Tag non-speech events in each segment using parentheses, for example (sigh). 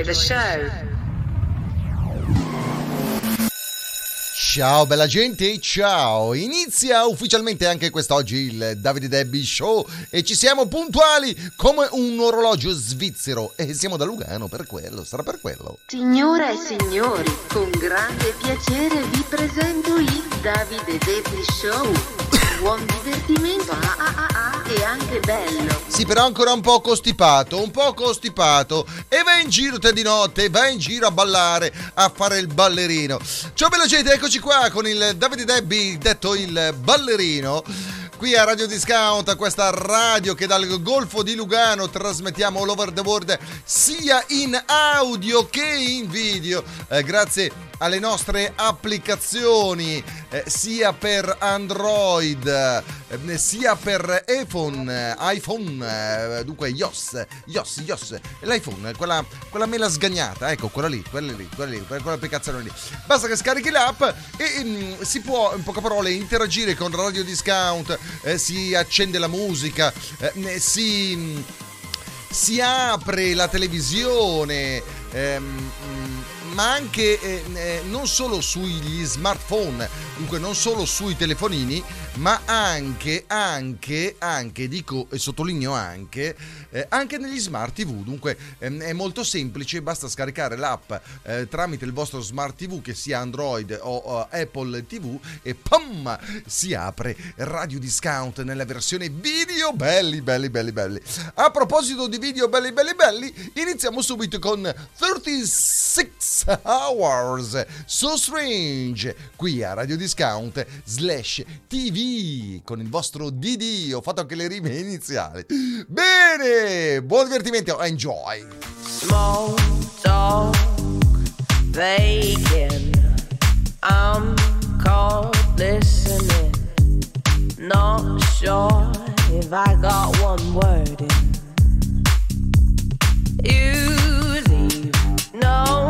enjoy the show. Ciao bella gente, ciao! Inizia ufficialmente anche quest'oggi il Davide Debbie Show e ci siamo puntuali come un orologio svizzero e siamo da Lugano per quello, sarà per quello. Signore e signori, con grande piacere vi presento il Davide Debbie Show. Buon divertimento ah, ah, ah, ah, e anche bello. Sì, però ancora un po' costipato, un po' costipato e va in giro te di notte, va in giro a ballare, a fare il ballerino. Ciao bella gente, eccoci qua con il Davide Debbie, detto il ballerino. Qui a Radio Discount, questa radio che dal Golfo di Lugano trasmettiamo all over the world sia in audio che in video. Eh, grazie alle nostre applicazioni eh, sia per Android eh, sia per iPhone, iPhone eh, dunque iOS, iOS, iOS, l'iPhone, quella, quella mela sgagnata, ecco quella lì, quella lì, quella lì, quell'applicazione lì. Basta che scarichi l'app e mm, si può in poche parole interagire con Radio Discount, eh, si accende la musica, eh, si mm, si apre la televisione, ehm, ma anche eh, eh, non solo sugli smartphone, dunque non solo sui telefonini, ma anche, anche, anche, dico e sottolineo anche, eh, anche negli smart TV. Dunque ehm, è molto semplice, basta scaricare l'app eh, tramite il vostro smart TV, che sia Android o, o Apple TV, e pam! Si apre Radio Discount nella versione video. Belli, belli, belli, belli. A proposito di video belli, belli, belli, iniziamo subito con 36 Hours So Strange qui a Radio Discount slash TV con il vostro DD. Ho fatto anche le rime iniziali. Bene, buon divertimento, enjoy. Small talk, vacant. I'm caught listening. Not sure if I got one word in. You leave no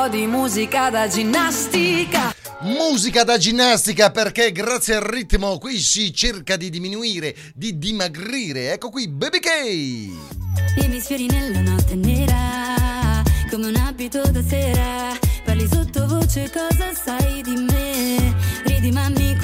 po' di musica da ginnastica. Musica da ginnastica perché grazie al ritmo qui si cerca di diminuire, di dimagrire. Ecco qui Baby K. E mi sfiori nella notte nera come un abito da sera. Parli sottovoce, cosa sai di me? Ridi ma mi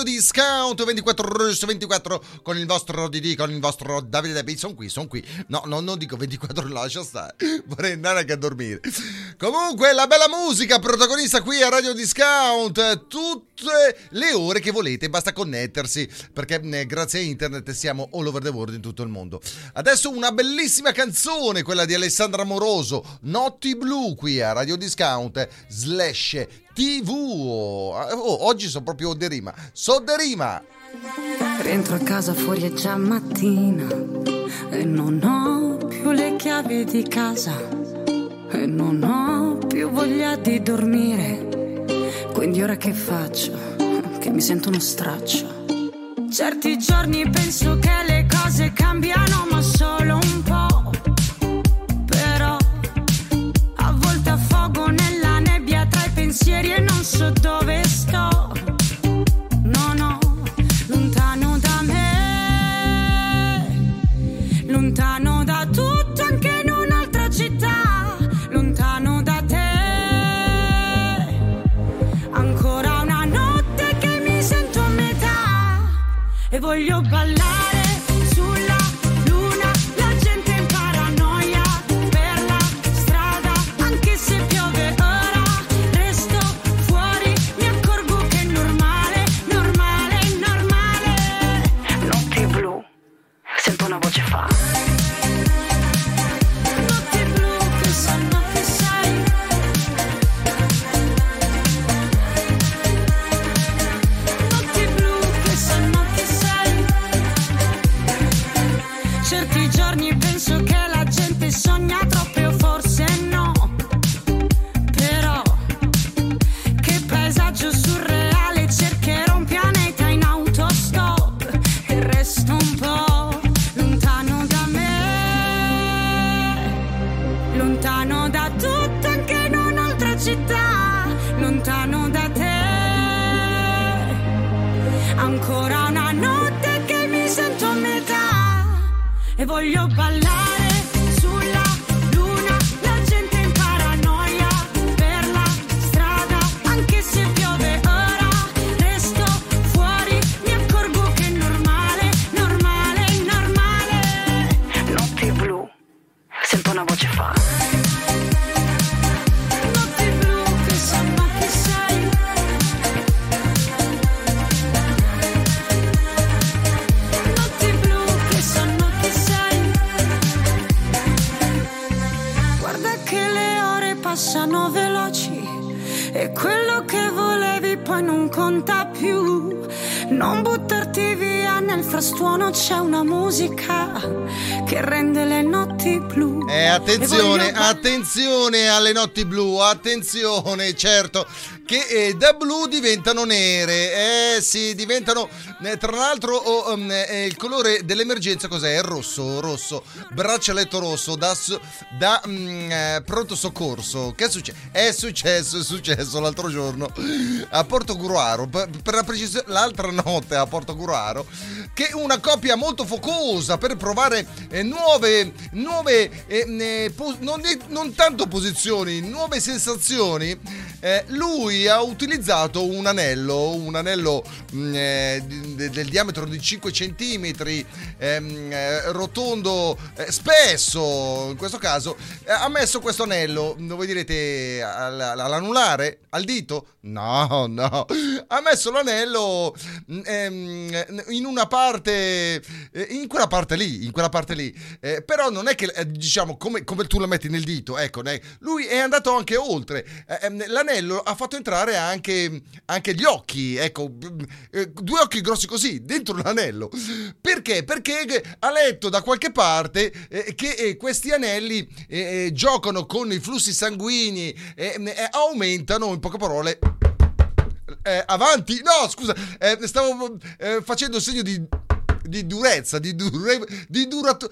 Radio Discount 24 ore su 24 con il vostro DD, con il vostro Davide Debbie. Sono qui, sono qui. No, no, non dico 24 ore, lascia stare. (laughs) Vorrei andare anche a dormire. Comunque, la bella musica, protagonista qui a Radio Discount. Tutte le ore che volete, basta connettersi. Perché eh, grazie a internet siamo all over the world in tutto il mondo. Adesso una bellissima canzone, quella di Alessandra Moroso, Notti Blu qui a Radio Discount slash TV. Oh, oggi sono proprio de rima. So de rima. Rientro a casa fuori è già mattina e non ho più le chiavi di casa e non ho più voglia di dormire. Quindi ora che faccio? Che mi sento uno straccio. Certi giorni penso che le cose cambiano ma solo pensieri e non so dove sto. No, no, lontano da me, lontano da tutto, anche in un'altra città, lontano da te. Ancora una notte che mi sento a metà e voglio ballare alle notti blu, attenzione, certo, che eh, da blu diventano nere, eh sì, diventano, tra l'altro oh, um, eh, il colore dell'emergenza cos'è? È rosso, rosso, braccialetto rosso da, da mm, eh, pronto soccorso, che è successo? È successo, è successo l'altro giorno a Porto Gruaro, per, per la precisione, l'altra notte a Porto Gruaro, che una coppia molto focosa per provare eh, nuove, nuove eh, eh, po- non, non tanto posizioni, nuove sensazioni. eh, lui ha utilizzato un anello, un anello mm, eh, di- de- del diametro di 5 cm, rotondo, eh, spesso in questo caso, eh, ha messo questo anello, voi direte all- all'anulare, al dito? No, no, ha messo l'anello mm, ehm, in una parte, eh, in quella parte lì, in quella parte lì, Eh, però non è che eh, diciamo come, come tu la metti nel dito, ecco, lui è andato anche oltre, Eh, ehm, l'anello ha fatto entrare anche, anche gli occhi, ecco, mm, eh, due occhi grossi così, dentro l'anello, perché? Perché ha letto da qualche parte eh, che eh, questi anelli eh, eh, giocano con i flussi sanguigni e eh, aumentano, in poche parole, eh, avanti, no, scusa, eh, stavo eh, facendo segno di di durezza, di, dure, di durato-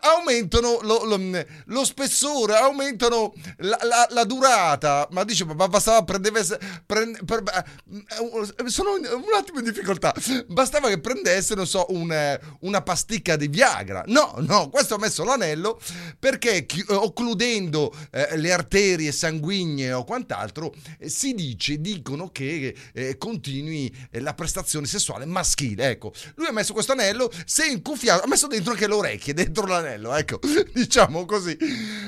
aumentano lo, lo- lo spessore, aumentano la, la- la durata. Ma dice, ma bastava prendere... prend- per- eh, sono un attimo in difficoltà. Bastava che prendesse, non so, un, eh, una pasticca di Viagra. No, no, questo ha messo l'anello perché chi- eh, occludendo eh, le arterie sanguigne o quant'altro, eh, si dice, dicono che eh, continui eh, la prestazione sessuale maschile. Ecco, lui ha messo questo anello, si è incuffiato, ha messo dentro anche le orecchie, dentro l'anello, ecco, (laughs) diciamo così.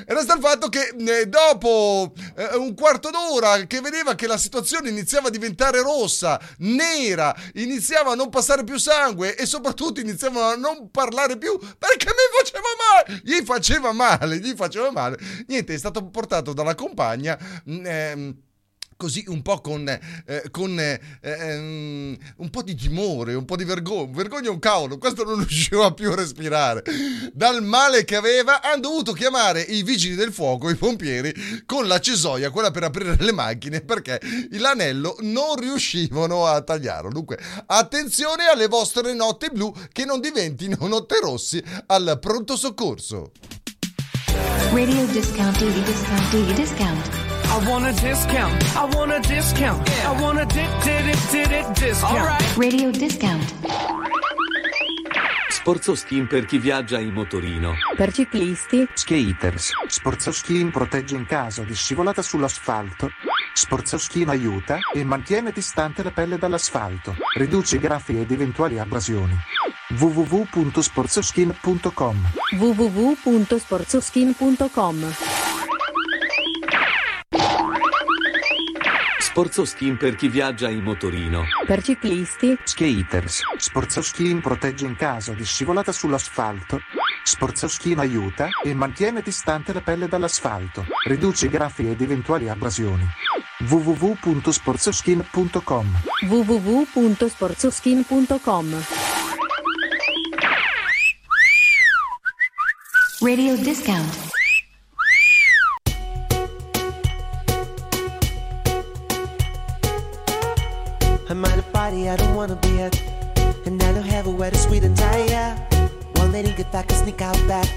Resta il fatto che eh, dopo eh, un quarto d'ora che vedeva che la situazione iniziava a diventare rossa, nera, iniziava a non passare più sangue e soprattutto iniziavano a non parlare più perché mi faceva male, gli faceva male, gli faceva male. Niente, è stato portato dalla compagna. mm, ehm, Così un po' con, eh, con eh, ehm, un po' di timore, un po' di vergogna. Vergogna un cavolo, questo non (laughs) riusciva più a respirare. Dal male che aveva, hanno dovuto chiamare i vigili del fuoco, i pompieri, con la cesoia, quella per aprire le macchine, perché l'anello non riuscivano a tagliarlo. Dunque, attenzione alle vostre notte blu che non diventino (laughs) notte rossi al pronto soccorso. Radio discount, discount, discount. I want a discount. I want a discount. I want a di- di- di- di- di- discount. Radio discount. Sforzo Skin per chi viaggia in motorino. Per ciclisti, Skaters. Sporzo Skin protegge in caso di scivolata sull'asfalto. Sporzo Skin aiuta e mantiene distante la pelle dall'asfalto. Riduce graffi ed eventuali abrasioni. www.sporzoskin.com www.sporzoskin.com. Sforzo Skin per chi viaggia in motorino. Per ciclisti, Skaters. Sporzo Skin protegge in caso di scivolata sull'asfalto. Sporzo Skin aiuta e mantiene distante la pelle dall'asfalto. Riduce graffi ed eventuali abrasioni. www.sporzoskin.com www.sporzoskin.com. Radio discount. Party I don't wanna be at. And I don't have a way to sweet and tie. One letting get back and sneak out back.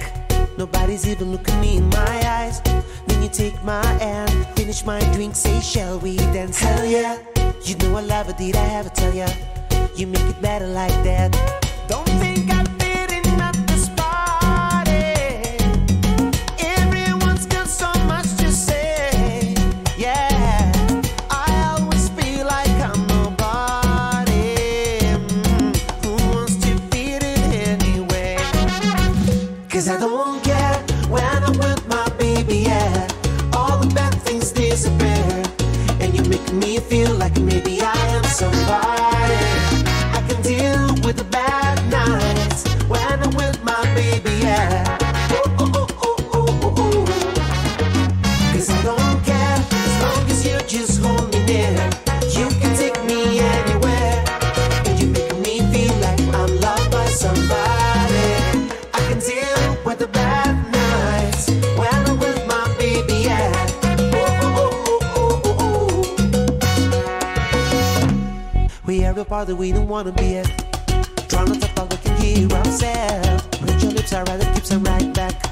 Nobody's even looking me in my eyes. Then you take my hand, finish my drink, say, Shall we dance? Hell yeah. You know I love it, did I ever tell ya? You make it better like that. Don't think Part that we don't wanna be at. Try not to talk, we can hear ourselves. But your lips are right, it keeps them right back.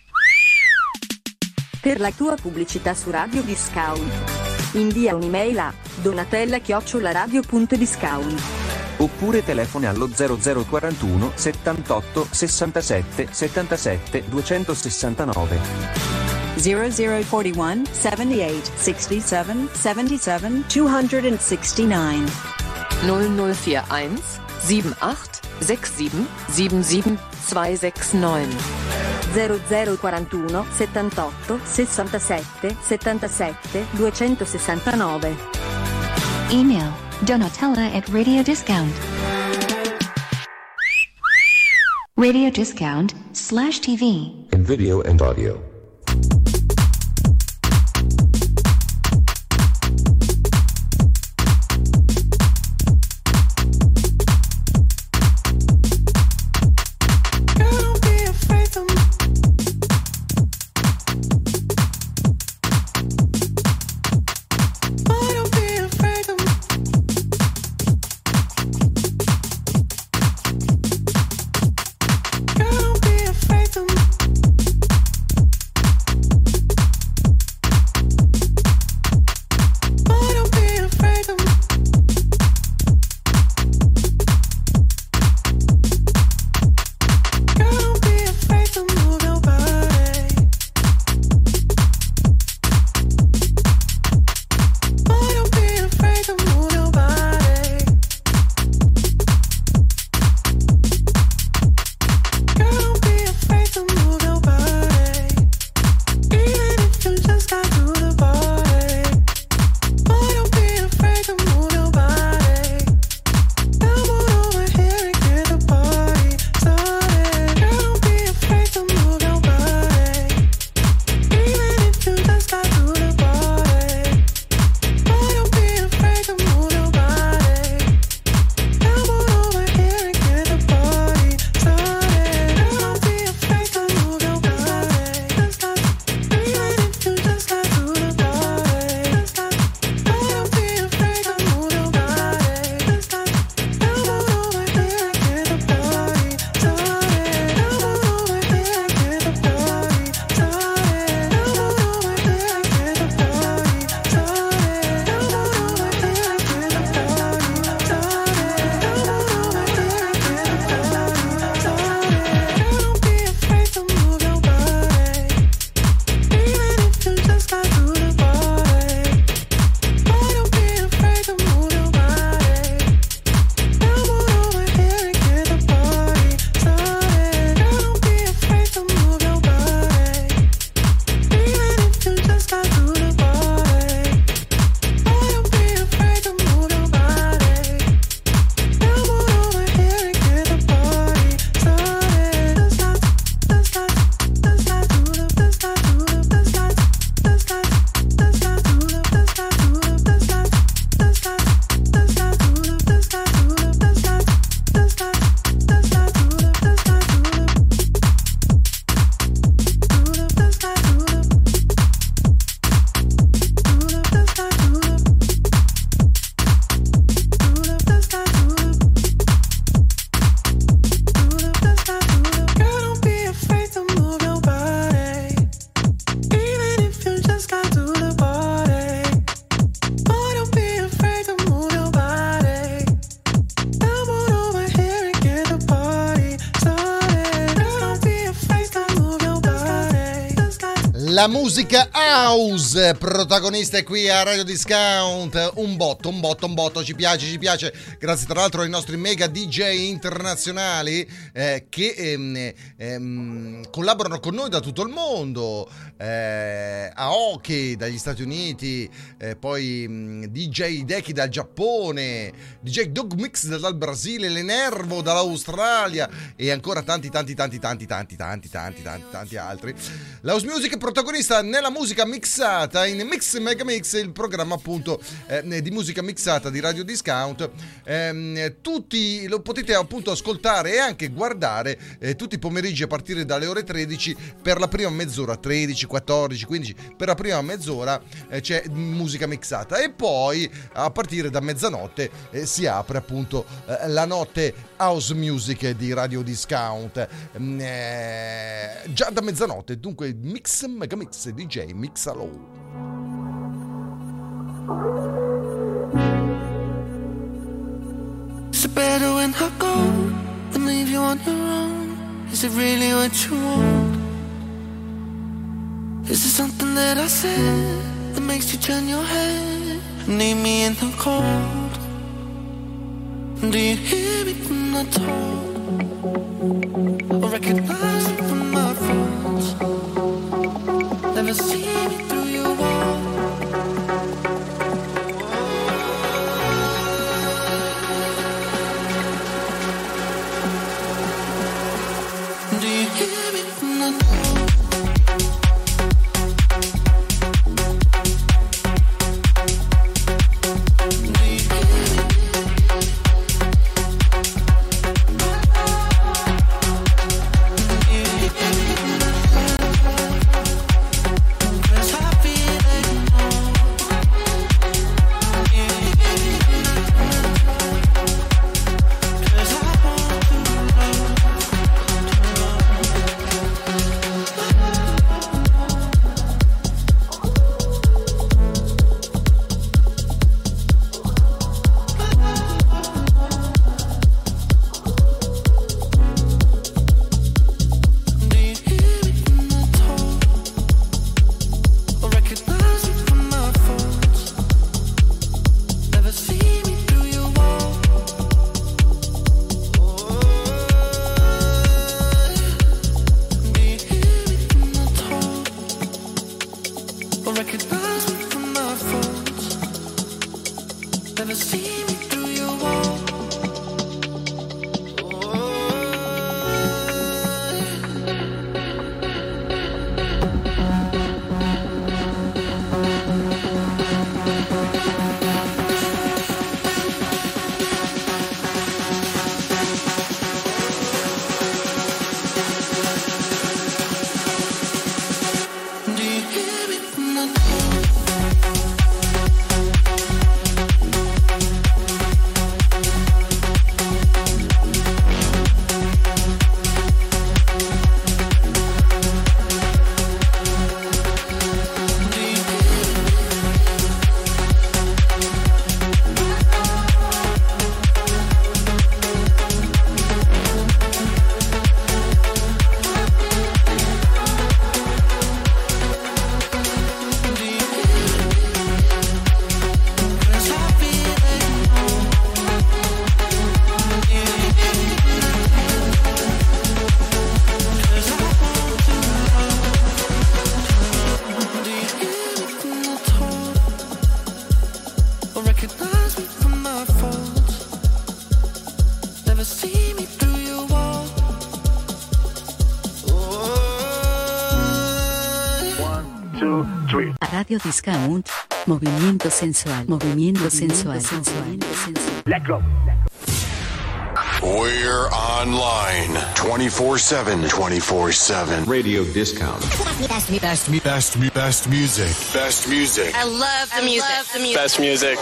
Per la tua pubblicità su Radio Discount. Invia un'email a donatella-radio.discount Oppure telefoni allo 0041 78 67 77 269. 0041 78 67 77 269. 0041 78 67 77 269. 0041 78 67 77 269 Email Donatella at Radio Discount. Radio Discount slash TV. in video and audio. House, protagonista qui a Radio Discount, un botto, un botto, un botto, ci piace, ci piace, grazie tra l'altro ai nostri mega DJ internazionali eh, che ehm, ehm, collaborano con noi da tutto il mondo, eh, Aoki dagli Stati Uniti, eh, poi mh, DJ Deki dal Giappone, DJ Dog Mix dal Brasile, Lenervo dall'Australia e ancora tanti tanti tanti tanti tanti tanti tanti tanti tanti altri. La house music protagonista nella musica mixata in Mix Mega Mix, il programma appunto eh, di musica mixata di Radio Discount. Ehm, tutti lo potete appunto ascoltare e anche guardare eh, tutti i pomeriggi a partire dalle ore 13 per la prima mezz'ora, 13, 14, 15, per la prima mezz'ora eh, c'è musica mixata e poi a partire da mezzanotte eh, si apre appunto eh, la notte house music di Radio Discount. Mm, eh, già da mezzanotte, dunque mix mega mix DJ Mixalo. Is it better when I go than leave you on your own? Is it really what you want? Is it something that I said that makes you turn your head leave me in the cold? Do you hear me when I talk? Or recognize See me through your wall. Radio Discount. Movimiento sensual. Movimiento sensual. Movimiento sensual. Let go. We're online 24 7. 24 7. Radio Discount. Best, best, best, Best, best music. Best music. I love the music. Best music.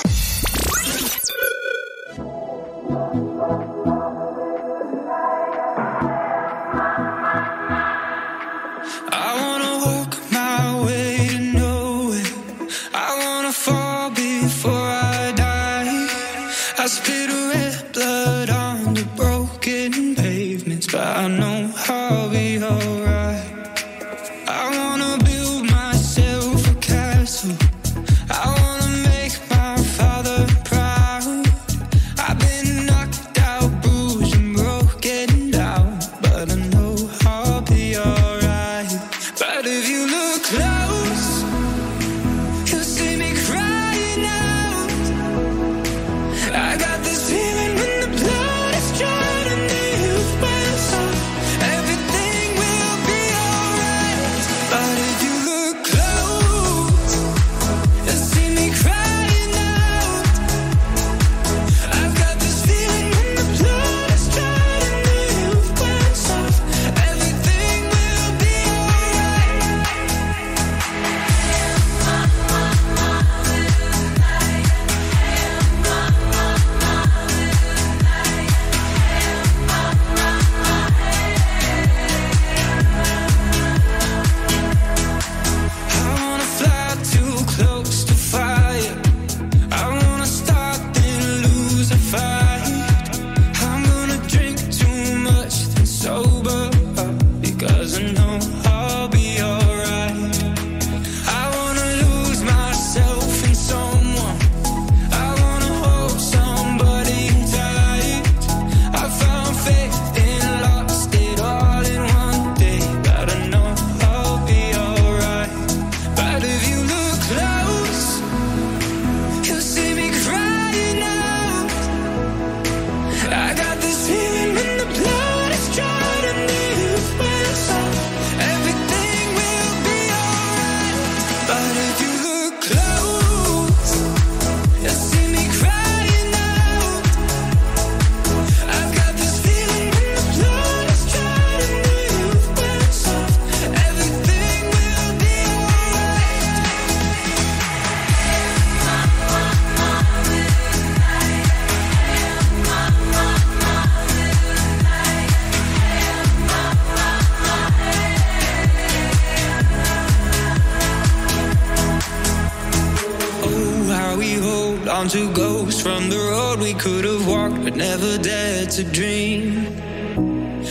To ghosts from the road we could have walked but never dared to dream.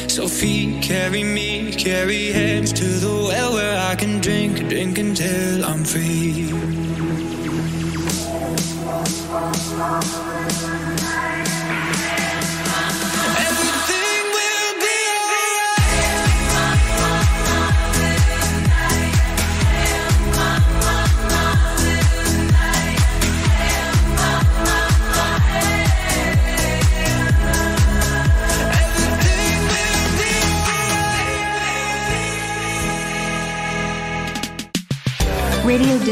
So feet carry me, carry hands to the well where I can drink, drink until I'm free.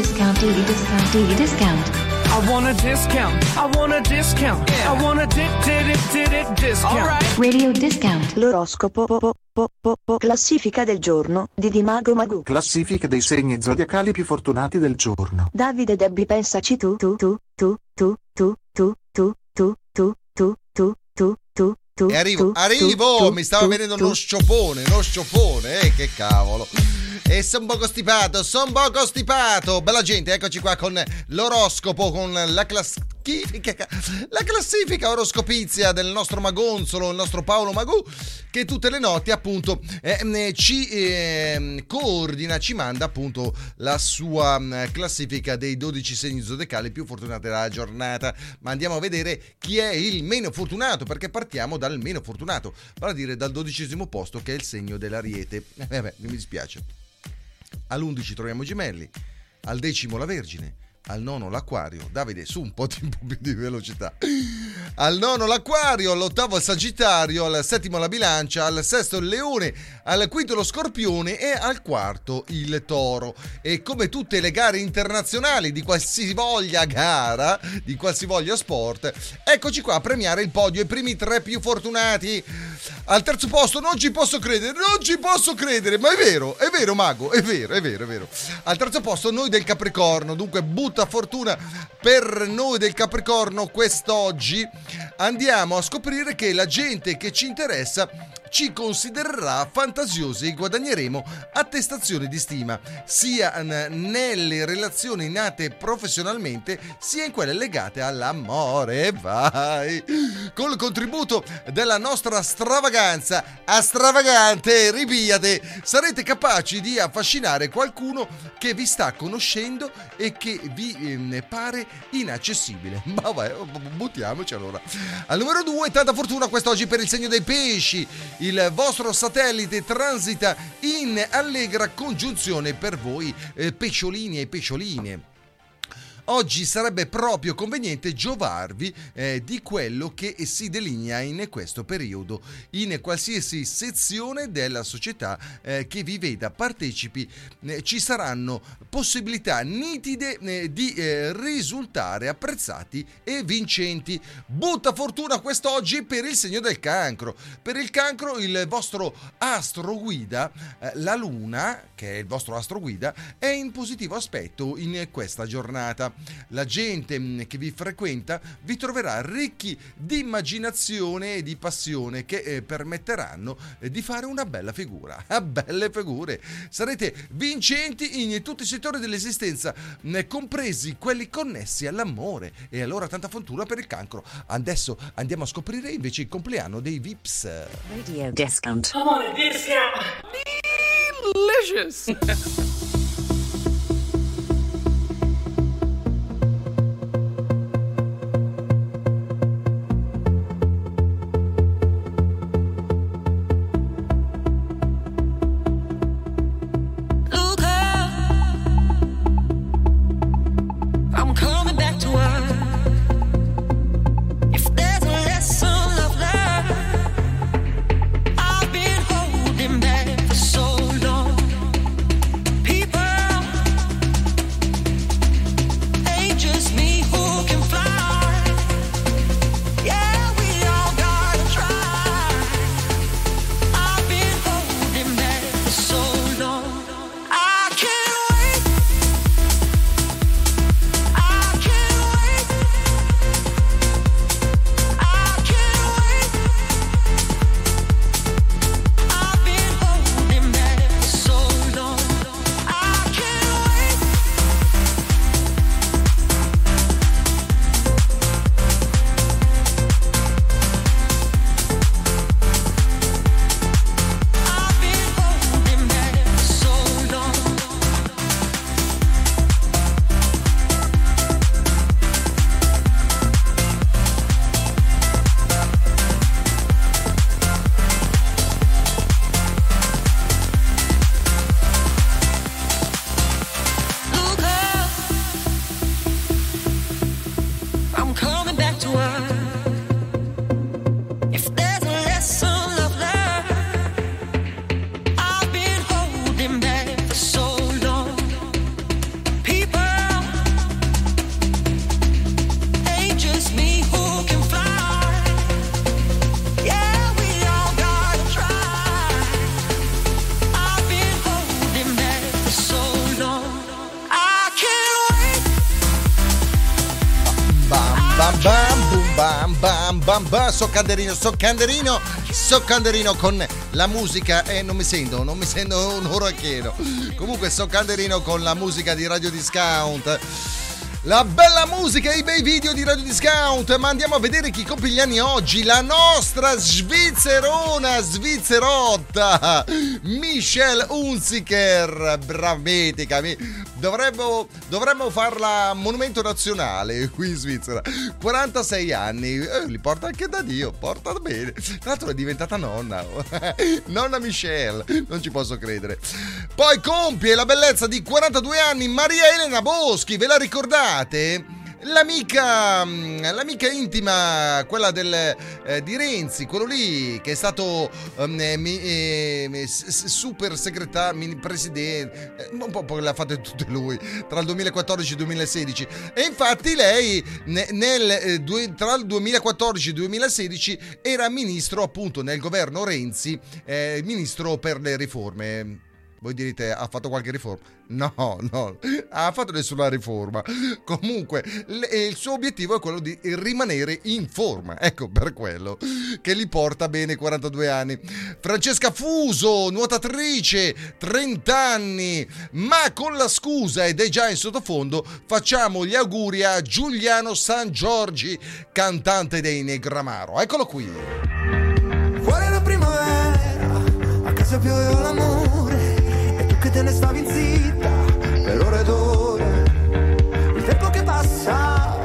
Discount, TV discount, TV discount. I want a discount. I want a discount. I want a di- di- di- di- di- discount. Radio discount. L'oroscopo po- po- po- po- po- classifica del giorno di Dimago Magu. Classifica dei segni zodiacali più fortunati del giorno. Davide Debbie pensaci tu tu tu tu tu tu tu tu tu tu tu tu tu tu tu E arrivo, tu, arrivo, tu, mi stava tu, venendo tu. uno sciopone, uno sciopone, eh, che cavolo. E sono un po' costipato, sono un po' costipato. Bella gente, eccoci qua con l'oroscopo, con la classifica, la classifica oroscopizia del nostro magonzolo, il nostro Paolo Magù, che tutte le notti appunto eh, eh, ci eh, coordina, ci manda appunto la sua mh, classifica dei 12 segni zodiacali più fortunati della giornata. Ma andiamo a vedere chi è il meno fortunato, perché partiamo dal meno fortunato, vale a dire dal dodicesimo posto che è il segno dell'ariete. Eh, vabbè, mi dispiace. All'11 troviamo gemelli, al decimo la Vergine, al nono l'Aquario. Davide, su un po' di, di velocità. Al nono l'Aquario, all'ottavo il Sagittario, al settimo la Bilancia, al sesto il Leone, al quinto lo Scorpione e al quarto il Toro. E come tutte le gare internazionali di qualsivoglia gara, di qualsivoglia sport, eccoci qua a premiare il podio, i primi tre più fortunati. Al terzo posto non ci posso credere, non ci posso credere, ma è vero, è vero Mago, è vero, è vero, è vero. Al terzo posto noi del Capricorno, dunque butta fortuna per noi del Capricorno quest'oggi. Andiamo a scoprire che la gente che ci interessa ci considererà fantasiosi e guadagneremo attestazioni di stima sia nelle relazioni nate professionalmente sia in quelle legate all'amore. Vai! Col contributo della nostra stravaganza, a stravagante, ripiate, sarete capaci di affascinare qualcuno che vi sta conoscendo e che vi ehm, pare inaccessibile. (laughs) Ma vai, buttiamoci allora. Al numero 2, tanta fortuna quest'oggi per il segno dei pesci. Il vostro satellite transita in allegra congiunzione per voi, eh, pesciolini e pescioline. Oggi sarebbe proprio conveniente giovarvi eh, di quello che si delinea in questo periodo, in qualsiasi sezione della società eh, che vi veda partecipi, eh, ci saranno possibilità nitide eh, di eh, risultare apprezzati e vincenti. Butta fortuna quest'oggi per il segno del cancro. Per il cancro il vostro astro guida, eh, la luna, che è il vostro astro guida, è in positivo aspetto in questa giornata. La gente mh, che vi frequenta vi troverà ricchi di immaginazione e di passione che eh, permetteranno eh, di fare una bella figura. (laughs) Ah, belle figure! Sarete vincenti in tutti i settori dell'esistenza, mh, compresi quelli connessi all'amore. E allora tanta fortuna per il cancro. Adesso andiamo a scoprire invece il compleanno dei Vips. Radio discount. Want a discount. Delicious. (laughs) canderino so canderino so canderino con la musica e non mi sento non mi sento un orecchiero comunque so canderino con la musica di Radio Discount la bella musica e i bei video di Radio Discount, ma andiamo a vedere chi compie gli anni oggi. La nostra svizzerona, svizzerotta, Michelle Unziker, bravetica. Dovremmo, dovremmo farla monumento nazionale qui in Svizzera. 46 anni, eh, li porta anche da Dio, porta bene. Tra l'altro è diventata nonna. (laughs) nonna Michelle, non ci posso credere. Poi compie la bellezza di 42 anni Maria Elena Boschi, ve la ricordate? L'amica, mm, l'amica intima, quella del, eh, di Renzi, quello lì che è stato ehm, eh, mi- eh, super segretario, presidente, eh, un po' poi le ha fatte tutte lui tra il 2014 e il 2016. E infatti lei ne- nel, eh, tra il 2014 e il 2016 era ministro appunto nel governo Renzi, eh, ministro per le riforme. Voi direte, ha fatto qualche riforma? No, no, ha fatto nessuna riforma. Comunque, il suo obiettivo è quello di rimanere in forma. Ecco, per quello che li porta bene 42 anni. Francesca Fuso, nuotatrice, 30 anni, ma con la scusa ed è già in sottofondo, facciamo gli auguri a Giuliano San Giorgi, cantante dei Negramaro. Eccolo qui. Fuori la primavera, a casa pioveva l'amore che te ne stavi zitta per ore ed ore. Il tempo che passa,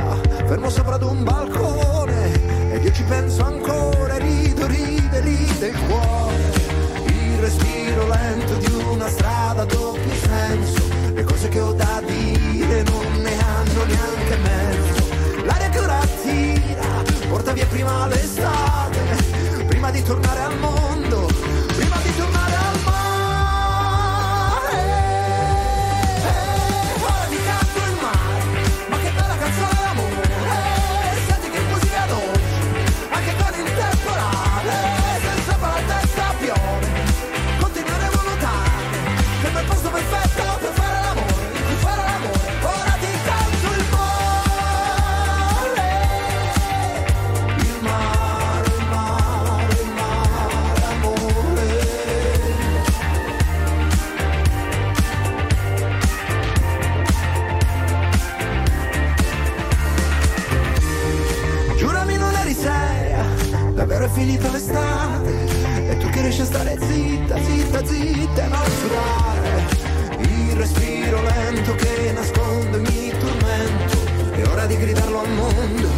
fermo sopra ad un balcone Ed io ci penso ancora, rido, ride, ride il cuore. Il respiro lento di una strada a doppio senso Le cose che ho da dire non ne hanno neanche mezzo. L'aria che ora tira, porta via prima l'estate prima di tornare al mondo, finita l'estate E tu che riesci a stare zitta, zitta, zitta e non sudare Il respiro lento che nasconde ogni tormento È ora di gridarlo al mondo,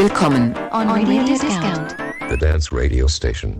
Willkommen. On, Radio, Discount. The Dance Radio Station.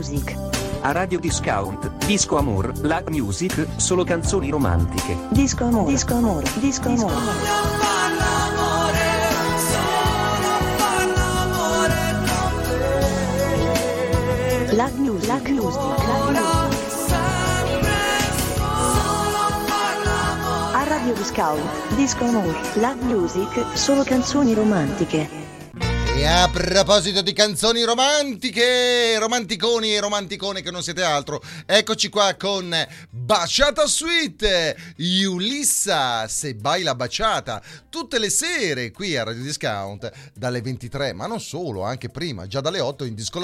Music. A Radio Discount, Disco Amor, La Music, solo canzoni romantiche. Disco amor. Disco amor. Disco amor. La music. La music. La music. A Radio Discount, Disco Amor, La Music, solo canzoni romantiche. E a proposito di canzoni romantiche, romanticoni e romanticone che non siete altro, eccoci qua con Baciata Suite, Ulissa se baila baciata, tutte le sere qui a Radio Discount dalle 23, ma non solo, anche prima, già dalle 8 in disco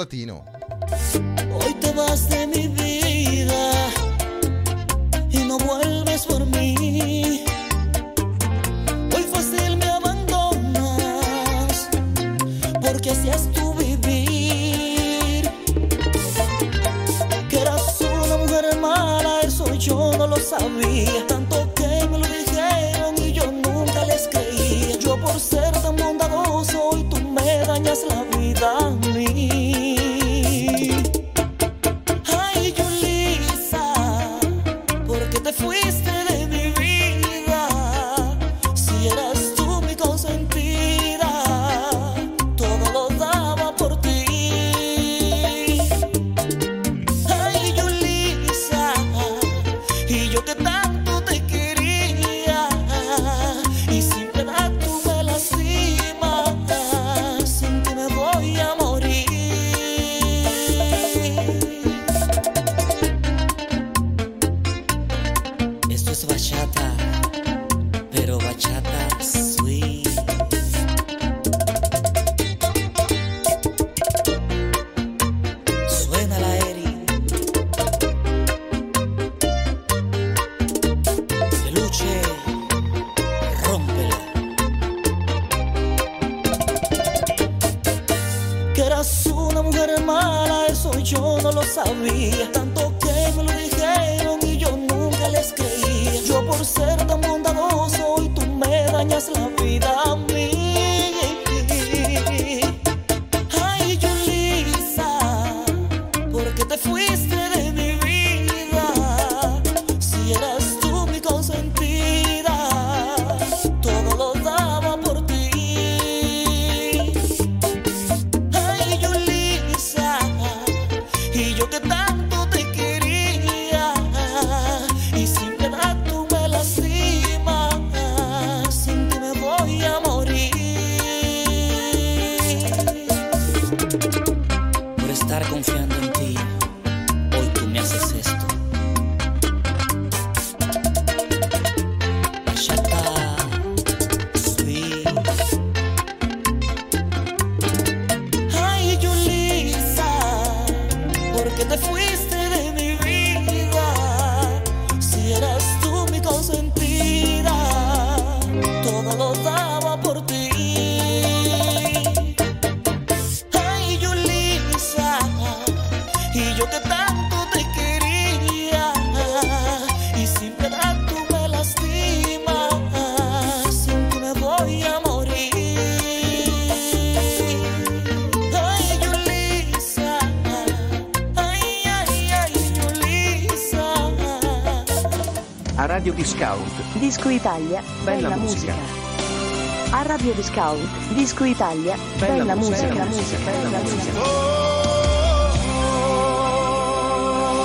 Italia, Bella bella, musica. musica. A Radio Discount, Disco Italia, Bella bella, musica, musica, bella musica, bella bella musica.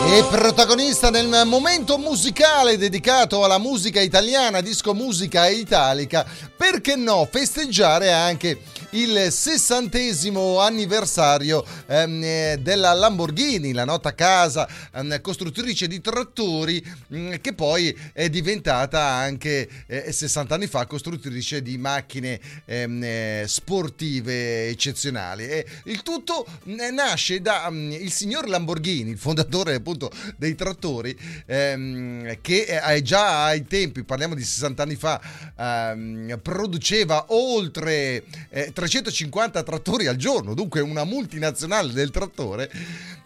E protagonista nel momento musicale dedicato alla musica italiana, disco musica italica, perché no, festeggiare anche il sessantesimo anniversario ehm, eh, della Lamborghini, la nota casa ehm, costruttrice di trattori mm, che poi è diventata anche eh, 60 anni fa costruttrice di macchine ehm, eh, sportive eccezionali. E il tutto mm, nasce da mm, il signor Lamborghini, il fondatore appunto dei trattori, ehm, che eh, già ai tempi, parliamo di 60 anni fa, ehm, produceva oltre eh, 350 trattori al giorno, dunque una multinazionale del trattore.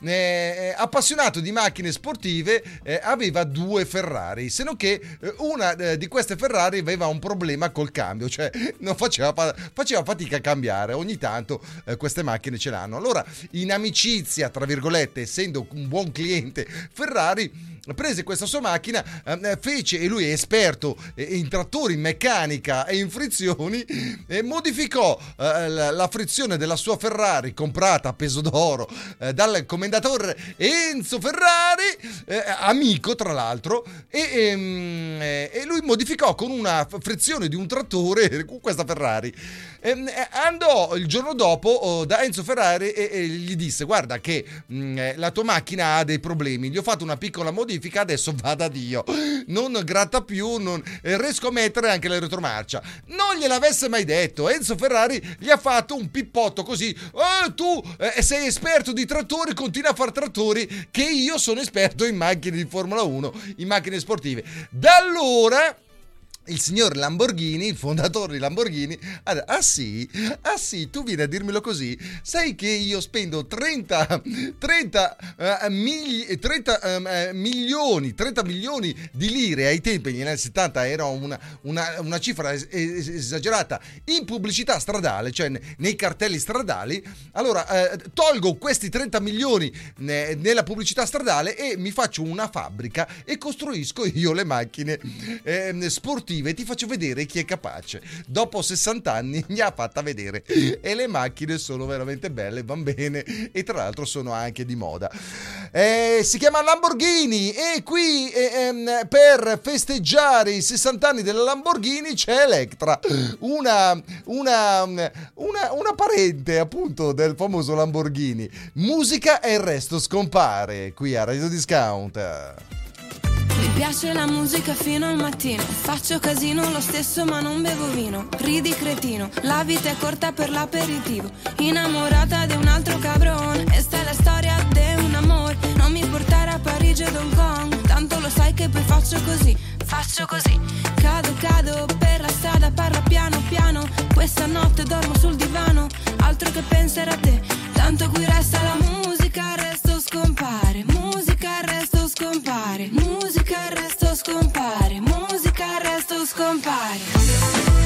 eh, appassionato di macchine sportive, eh, aveva due Ferrari, se non che eh, una eh, di queste Ferrari aveva un problema col cambio, cioè non faceva, fa- faceva fatica a cambiare, ogni tanto eh, queste macchine ce l'hanno. Allora, in amicizia, tra virgolette, essendo un buon cliente Ferrari, prese questa sua macchina, eh, fece, e lui è esperto eh, in trattori, in meccanica e in frizioni, e modificò eh, la, la frizione della sua Ferrari comprata a peso d'oro eh, dal commendatore Enzo Ferrari, eh, amico tra l'altro, e, ehm, eh, e lui modificò con una frizione di un trattore questa Ferrari. Ehm, eh, andò il giorno dopo oh, da Enzo Ferrari e, gli disse guarda che mh, eh, la tua macchina ha dei problemi, gli ho fatto una piccola modifica, adesso vada Dio, non gratta più, non, eh, riesco a mettere anche la retromarcia. Non gliel'avesse mai detto, Enzo Ferrari gli ha fatto un pippotto così, "Eh, tu sei esperto di trattori, continua a fare trattori, che io sono esperto in macchine di Formula 1, in macchine sportive. Da allora il signor Lamborghini, il fondatore di Lamborghini, ha detto, ah sì, ah sì, tu vieni a dirmelo così, sai che io spendo 30, 30, eh, migli- 30 eh, milioni, 30 milioni di lire ai tempi, negli anni 70 era una, una- una cifra es- es- esagerata, in pubblicità stradale, cioè ne- nei cartelli stradali, allora eh, tolgo questi 30 milioni ne- nella pubblicità stradale e mi faccio una fabbrica e costruisco io le macchine ehm, sportive ti faccio vedere chi è capace. Dopo 60 anni mi ha fatta vedere e le macchine sono veramente belle, van bene e tra l'altro sono anche di moda. Eh, si chiama Lamborghini e qui eh, ehm, per festeggiare i 60 anni della Lamborghini c'è Electra, una, una, una, una parente appunto del famoso Lamborghini. Musica e il resto scompare qui a Radio Discount. Piace la musica fino al mattino. Faccio casino lo stesso, ma non bevo vino. Ridi cretino, la vita è corta per l'aperitivo. Innamorata di un altro cabrone. E sta la storia di un amore. Non mi portare a Parigi ed Hong Kong. Tanto lo sai che poi faccio così. Faccio così. Cado, cado per la strada, parla piano, piano. Questa notte dormo sul divano. Altro che pensare a te. Tanto qui resta la musica, resto scompare. Musica, scompare. Musica, il resto scompare. Musica, il resto scompare.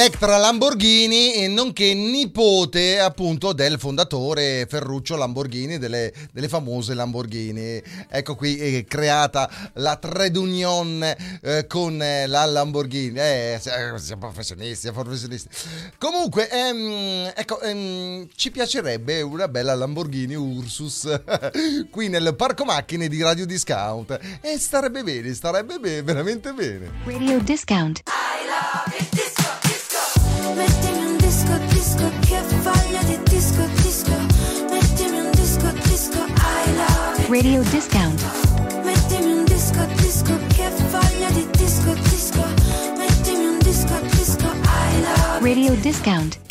Electra Lamborghini, e nonché nipote appunto del fondatore Ferruccio Lamborghini, delle, delle famose Lamborghini. Ecco qui è creata la trade union eh, con eh, la Lamborghini. Eh, siamo professionisti, siamo professionisti. Comunque, ehm, ecco, ehm, ci piacerebbe una bella Lamborghini Ursus (laughs) qui nel parco macchine di Radio Discount. E starebbe bene, starebbe bene, veramente bene. Radio Discount. Mettimi Radio Discount. Mettimi un disco, disco, che voglia di disco, disco. Mettimi un disco, disco, I love. Radio Discount.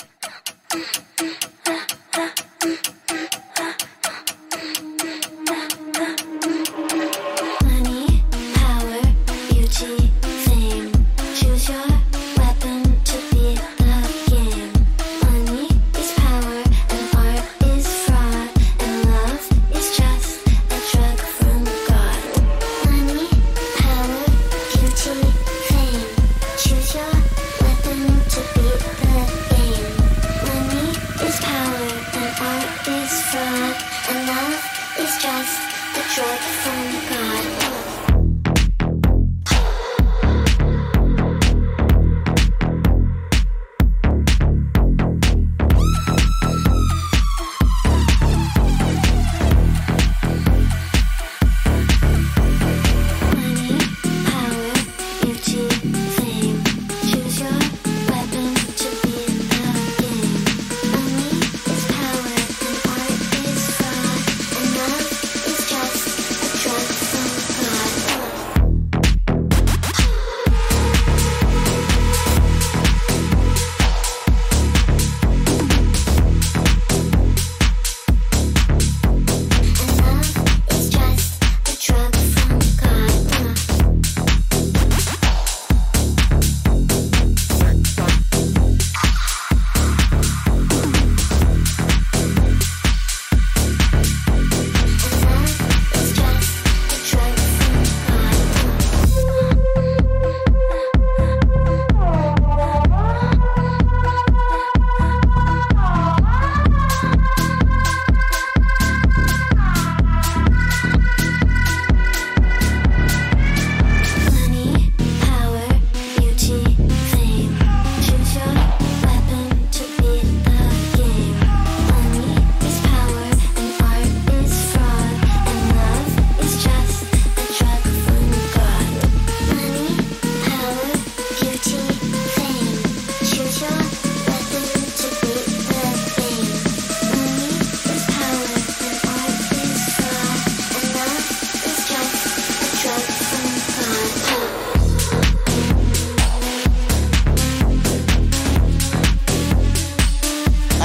the joy from God.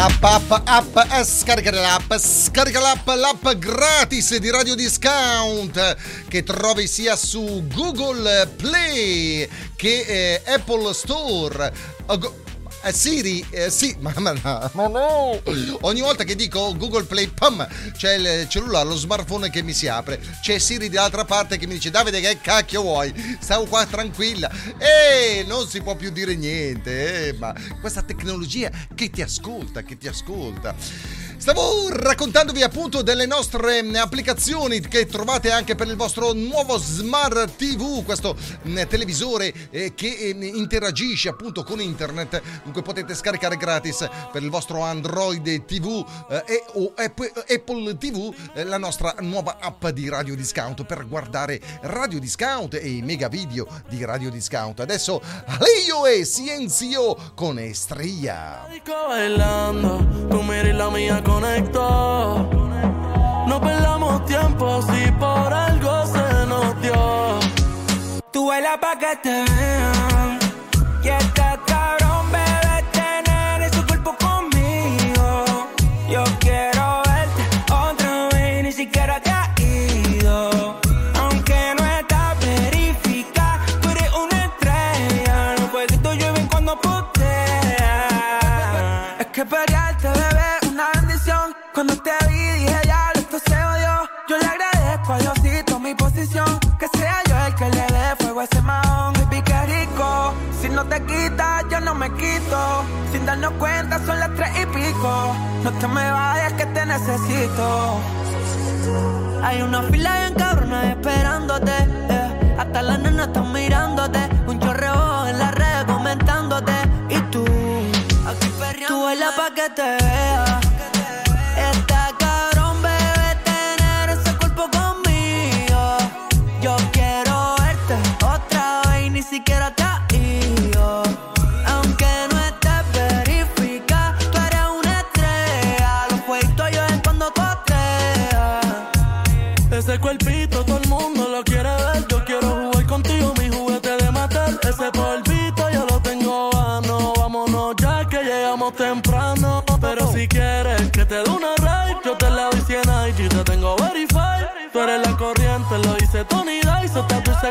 App, app, app, eh, scarica l'app, scarica l'app, l'app gratis di Radio Discount che trovi sia su Google Play che eh, Apple Store. Eh, Siri, eh, sì, (laughs) ma, ma no, ma no. Ogni volta che dico Google Play, pam, c'è il cellulare, lo smartphone che mi si apre. C'è Siri dall'altra parte che mi dice Davide che cacchio vuoi? Stavo qua tranquilla. E non si può più dire niente, eh, ma questa tecnologia che ti ascolta, che ti ascolta. Stavo raccontandovi appunto delle nostre applicazioni che trovate anche per il vostro nuovo Smart TV, questo televisore eh, che interagisce appunto con internet. Dunque potete scaricare gratis per il vostro Android TV eh, e, o App- Apple TV eh, la nostra nuova app di Radio Discount per guardare Radio Discount e i mega video di Radio Discount. Adesso Aleo e Cienzio con Estrella. bailando, tú y la mía conectó. No perdamos tiempo si por algo se nos dio. Tú bailas pa' que te vean. Y está Sin darnos cuenta, son las tres y pico. No te me vayas, que te necesito. Hay una fila bien cabrona esperándote. eh. Hasta las nenas están mirándote. Un chorreo en las redes comentándote. Y tú, aquí perreando. Tú bailas pa' que te vea.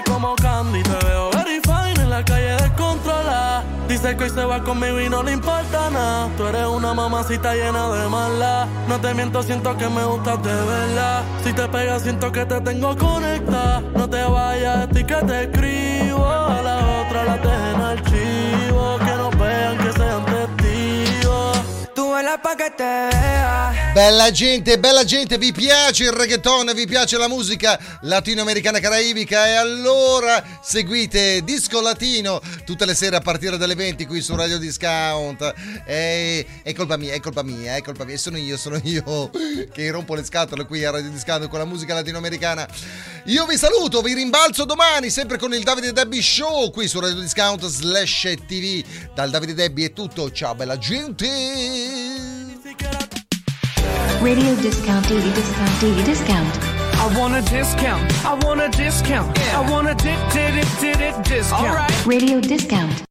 Como candy. Te veo very fine en la calle descontrolada. Dice que hoy se va conmigo y no le importa nada. Tú eres una mamacita llena de mala. No te miento, siento que me gustas de verdad. Si te pegas, siento que te tengo conectada. No te vayas, a ti que te escribo. A la otra la dejen en archivo. Que Bella gente, bella gente, vi piace il reggaeton, vi piace la musica latinoamericana caraibica e allora seguite Disco Latino tutte le sere a partire dalle 20 qui su Radio Discount. E è colpa mia, è colpa mia, è colpa mia, sono io, sono io che rompo le scatole qui a Radio Discount con la musica latinoamericana. Io vi saluto, vi rimbalzo domani sempre con il Davide Debbie Show qui su Radio Discount slash TV. Dal Davide Debbie è tutto, ciao bella gente! Radio Discount TV Discount TV Discount. I want a discount. I want a discount. I want a di- di- di- di- di- discount. Radio Discount.